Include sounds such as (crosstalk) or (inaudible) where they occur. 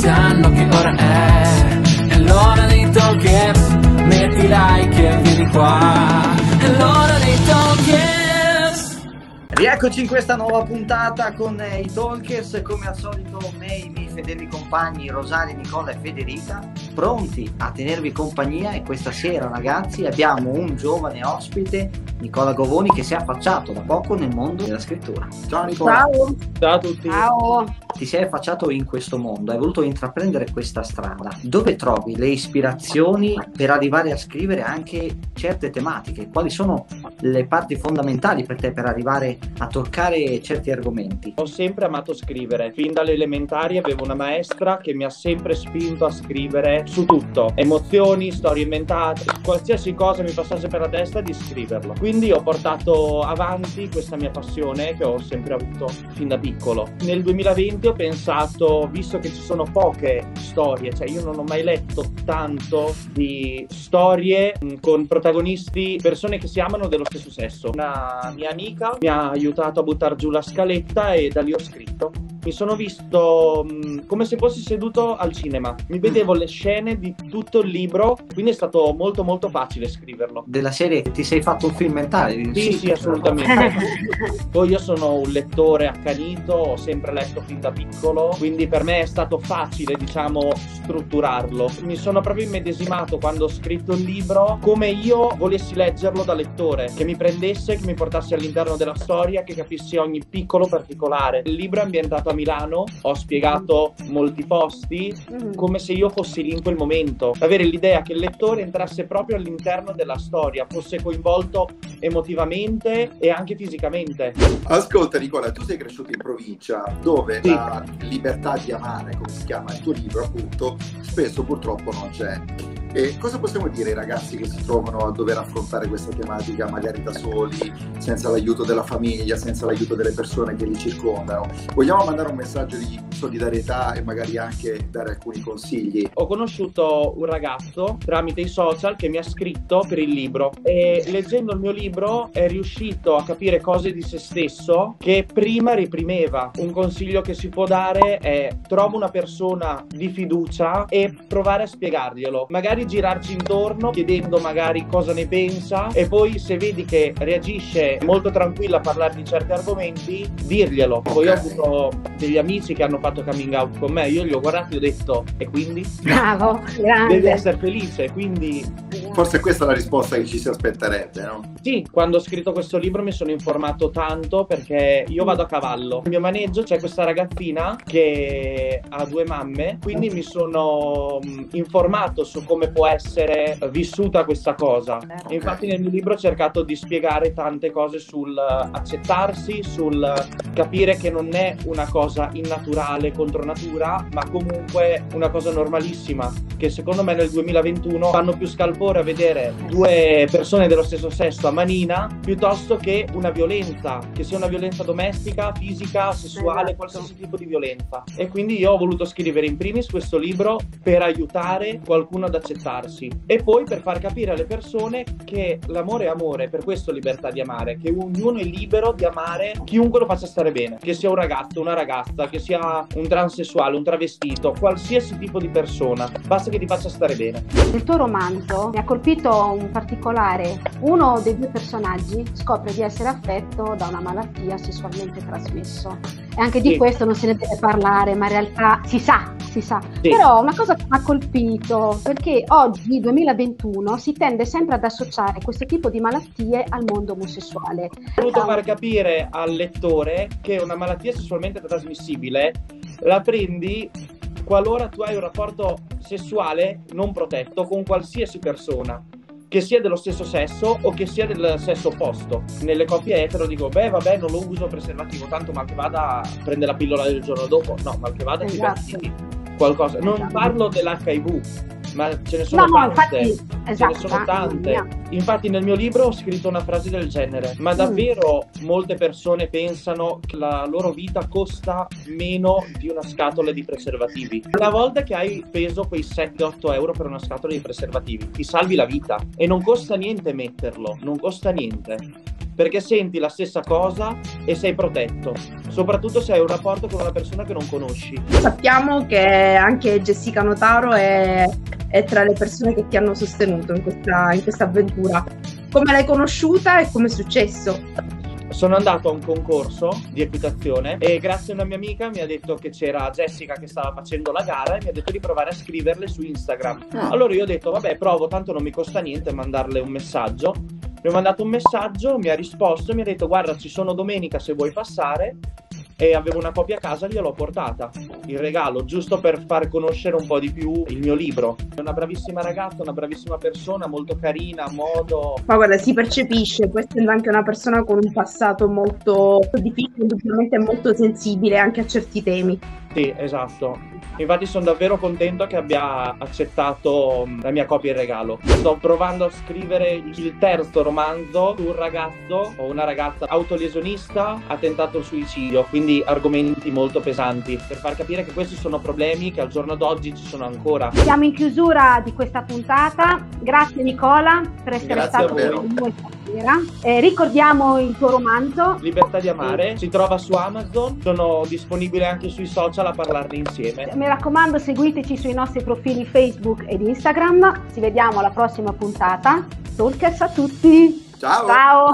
sanno che ora è. È l'ora dei talkers Metti like e vieni qua. È l'ora dei talkers. Rieccoci in questa nuova puntata con eh, i Talkers, come al solito me e i miei fedeli compagni Rosaria, Nicola e Federica, pronti a tenervi compagnia e questa sera ragazzi abbiamo un giovane ospite, Nicola Govoni, che si è affacciato da poco nel mondo della scrittura. Ciao Nicola! Ciao. Ciao a tutti. Ciao. Ti sei affacciato in questo mondo, hai voluto intraprendere questa strada. Dove trovi le ispirazioni per arrivare a scrivere anche certe tematiche? Quali sono le parti fondamentali per te per arrivare a toccare certi argomenti? Ho sempre amato scrivere. Fin dalle elementari avevo una maestra che mi ha sempre spinto a scrivere su tutto. Emozioni, storie inventate, qualsiasi cosa mi passasse per la testa di scriverlo. Quindi ho portato avanti questa mia passione che ho sempre avuto fin da piccolo. Nel 2020 ho pensato, visto che ci sono poche storie, cioè io non ho mai letto tanto di storie mh, con protagonisti, persone che si amano dello stesso sesso. Una mia amica mi ha aiutato a buttare giù la scaletta e da lì ho scritto. Mi sono visto mh, come se fossi seduto al cinema. Mi vedevo le scene di tutto il libro, quindi è stato molto molto facile scriverlo. Della serie ti sei fatto un film mentale? Sì, sì, assolutamente. (laughs) Poi io sono un lettore accanito, ho sempre letto fin da piccolo, quindi per me è stato facile, diciamo, strutturarlo. Mi sono proprio immedesimato quando ho scritto il libro come io volessi leggerlo da lettore, che mi prendesse, che mi portasse all'interno della storia, che capissi ogni piccolo particolare. Il libro è ambientato a Milano, ho spiegato molti posti, Mhm. come se io fossi lì in quel momento. Avere l'idea che il lettore entrasse proprio all'interno della storia, fosse coinvolto emotivamente e anche fisicamente. Ascolta Nicola, tu sei cresciuto in provincia dove Sì. la libertà di amare, come si chiama il tuo libro appunto, spesso purtroppo non c'è. E cosa possiamo dire ai ragazzi che si trovano a dover affrontare questa tematica magari da soli, senza l'aiuto della famiglia, senza l'aiuto delle persone che li circondano? Vogliamo mandare un messaggio di solidarietà e magari anche dare alcuni consigli? Ho conosciuto un ragazzo tramite i social che mi ha scritto per il libro e leggendo il mio libro è riuscito a capire cose di se stesso che prima reprimeva. Un consiglio che si può dare è trova una persona di fiducia e provare a spiegarglielo. Magari girarci intorno chiedendo magari cosa ne pensa e poi se vedi che reagisce molto tranquilla a parlare di certi argomenti, dirglielo. Poi ho avuto degli amici che hanno fatto coming out con me, io gli ho guardato e ho detto e quindi? Bravo, devi grande. essere felice. Quindi, Forse questa è la risposta che ci si aspetterebbe, no? sì, quando ho scritto questo libro mi sono informato tanto perché io vado a cavallo. Nel mio maneggio c'è questa ragazzina che ha due mamme, quindi mi sono informato su come può essere vissuta questa cosa. E infatti, nel mio libro ho cercato di spiegare tante cose sul accettarsi, sul capire che non è una cosa innaturale contro natura, ma comunque una cosa normalissima. Che secondo me nel 2021 fanno più scalpore a vedere due persone dello stesso sesso a manina piuttosto che una violenza, che sia una violenza domestica, fisica, sessuale, Esatto. qualsiasi tipo di violenza. E quindi io ho voluto scrivere in primis questo libro per aiutare qualcuno ad accettarsi e poi per far capire alle persone che l'amore è amore, per questo libertà di amare, che ognuno è libero di amare chiunque lo faccia stare bene, che sia un ragazzo, una ragazza, che sia un transessuale, un travestito, qualsiasi tipo di persona, basta che ti faccia stare bene. Il tuo romanzo mi ha colpito un particolare. Uno dei due personaggi scopre di essere affetto da una malattia sessualmente trasmesso. E anche di Sì. questo non se ne deve parlare, ma in realtà si sa, si sa. Sì. Però una cosa che mi ha colpito, perché oggi, 2021, si tende sempre ad associare questo tipo di malattie al mondo omosessuale. Ho voluto far capire al lettore che una malattia sessualmente trasmissibile la prendi qualora tu hai un rapporto sessuale non protetto con qualsiasi persona che sia dello stesso sesso o che sia del sesso opposto. Nelle coppie etero dico, beh vabbè non lo uso preservativo, tanto mal che vada prende la pillola del giorno dopo, no, mal che vada ti Esatto. metti qualcosa. Non Esatto. parlo dell'HIV, ma ce ne sono No, no, tante. infatti, Ce esatto. ne sono ah, tante. mia. Infatti nel mio libro ho scritto una frase del genere, ma davvero molte persone pensano che la loro vita costa meno di una scatola di preservativi. Una volta che hai speso quei 7-8 euro per una scatola di preservativi, ti salvi la vita e non costa niente metterlo, non costa niente. perché senti la stessa cosa e sei protetto, soprattutto se hai un rapporto con una persona che non conosci. Sappiamo che anche Jessica Notaro è, è tra le persone che ti hanno sostenuto in questa, in questa avventura. Come l'hai conosciuta e come è successo? Sono andato a un concorso di equitazione e grazie a una mia amica mi ha detto che c'era Jessica che stava facendo la gara e mi ha detto di provare a scriverle su Instagram. Ah. Allora io ho detto vabbè provo, tanto non mi costa niente mandarle un messaggio. Mi ho mandato un messaggio, mi ha risposto e mi ha detto guarda ci sono domenica se vuoi passare e avevo una copia a casa, gliel'ho portata, il regalo, giusto per far conoscere un po' di più il mio libro. È una bravissima ragazza, una bravissima persona, molto carina, a modo... Ma guarda, si percepisce, poi essendo anche una persona con un passato molto difficile, indubbiamente molto sensibile anche a certi temi. Sì, esatto. Infatti sono davvero contento che abbia accettato mm, la mia copia in regalo. Sto provando a scrivere il terzo romanzo su un ragazzo o una ragazza autolesionista ha tentato il suicidio, quindi argomenti molto pesanti, per far capire che questi sono problemi che al giorno d'oggi ci sono ancora. Siamo in chiusura di questa puntata. Grazie Nicola per essere Grazie stato con noi stasera. Eh, ricordiamo il tuo romanzo. Libertà di amare si trova su Amazon, sono disponibile anche sui social a parlarne insieme. Mi raccomando, seguiteci sui nostri profili Facebook ed Instagram. Ci vediamo alla prossima puntata. Talkers a tutti. Ciao! Ciao.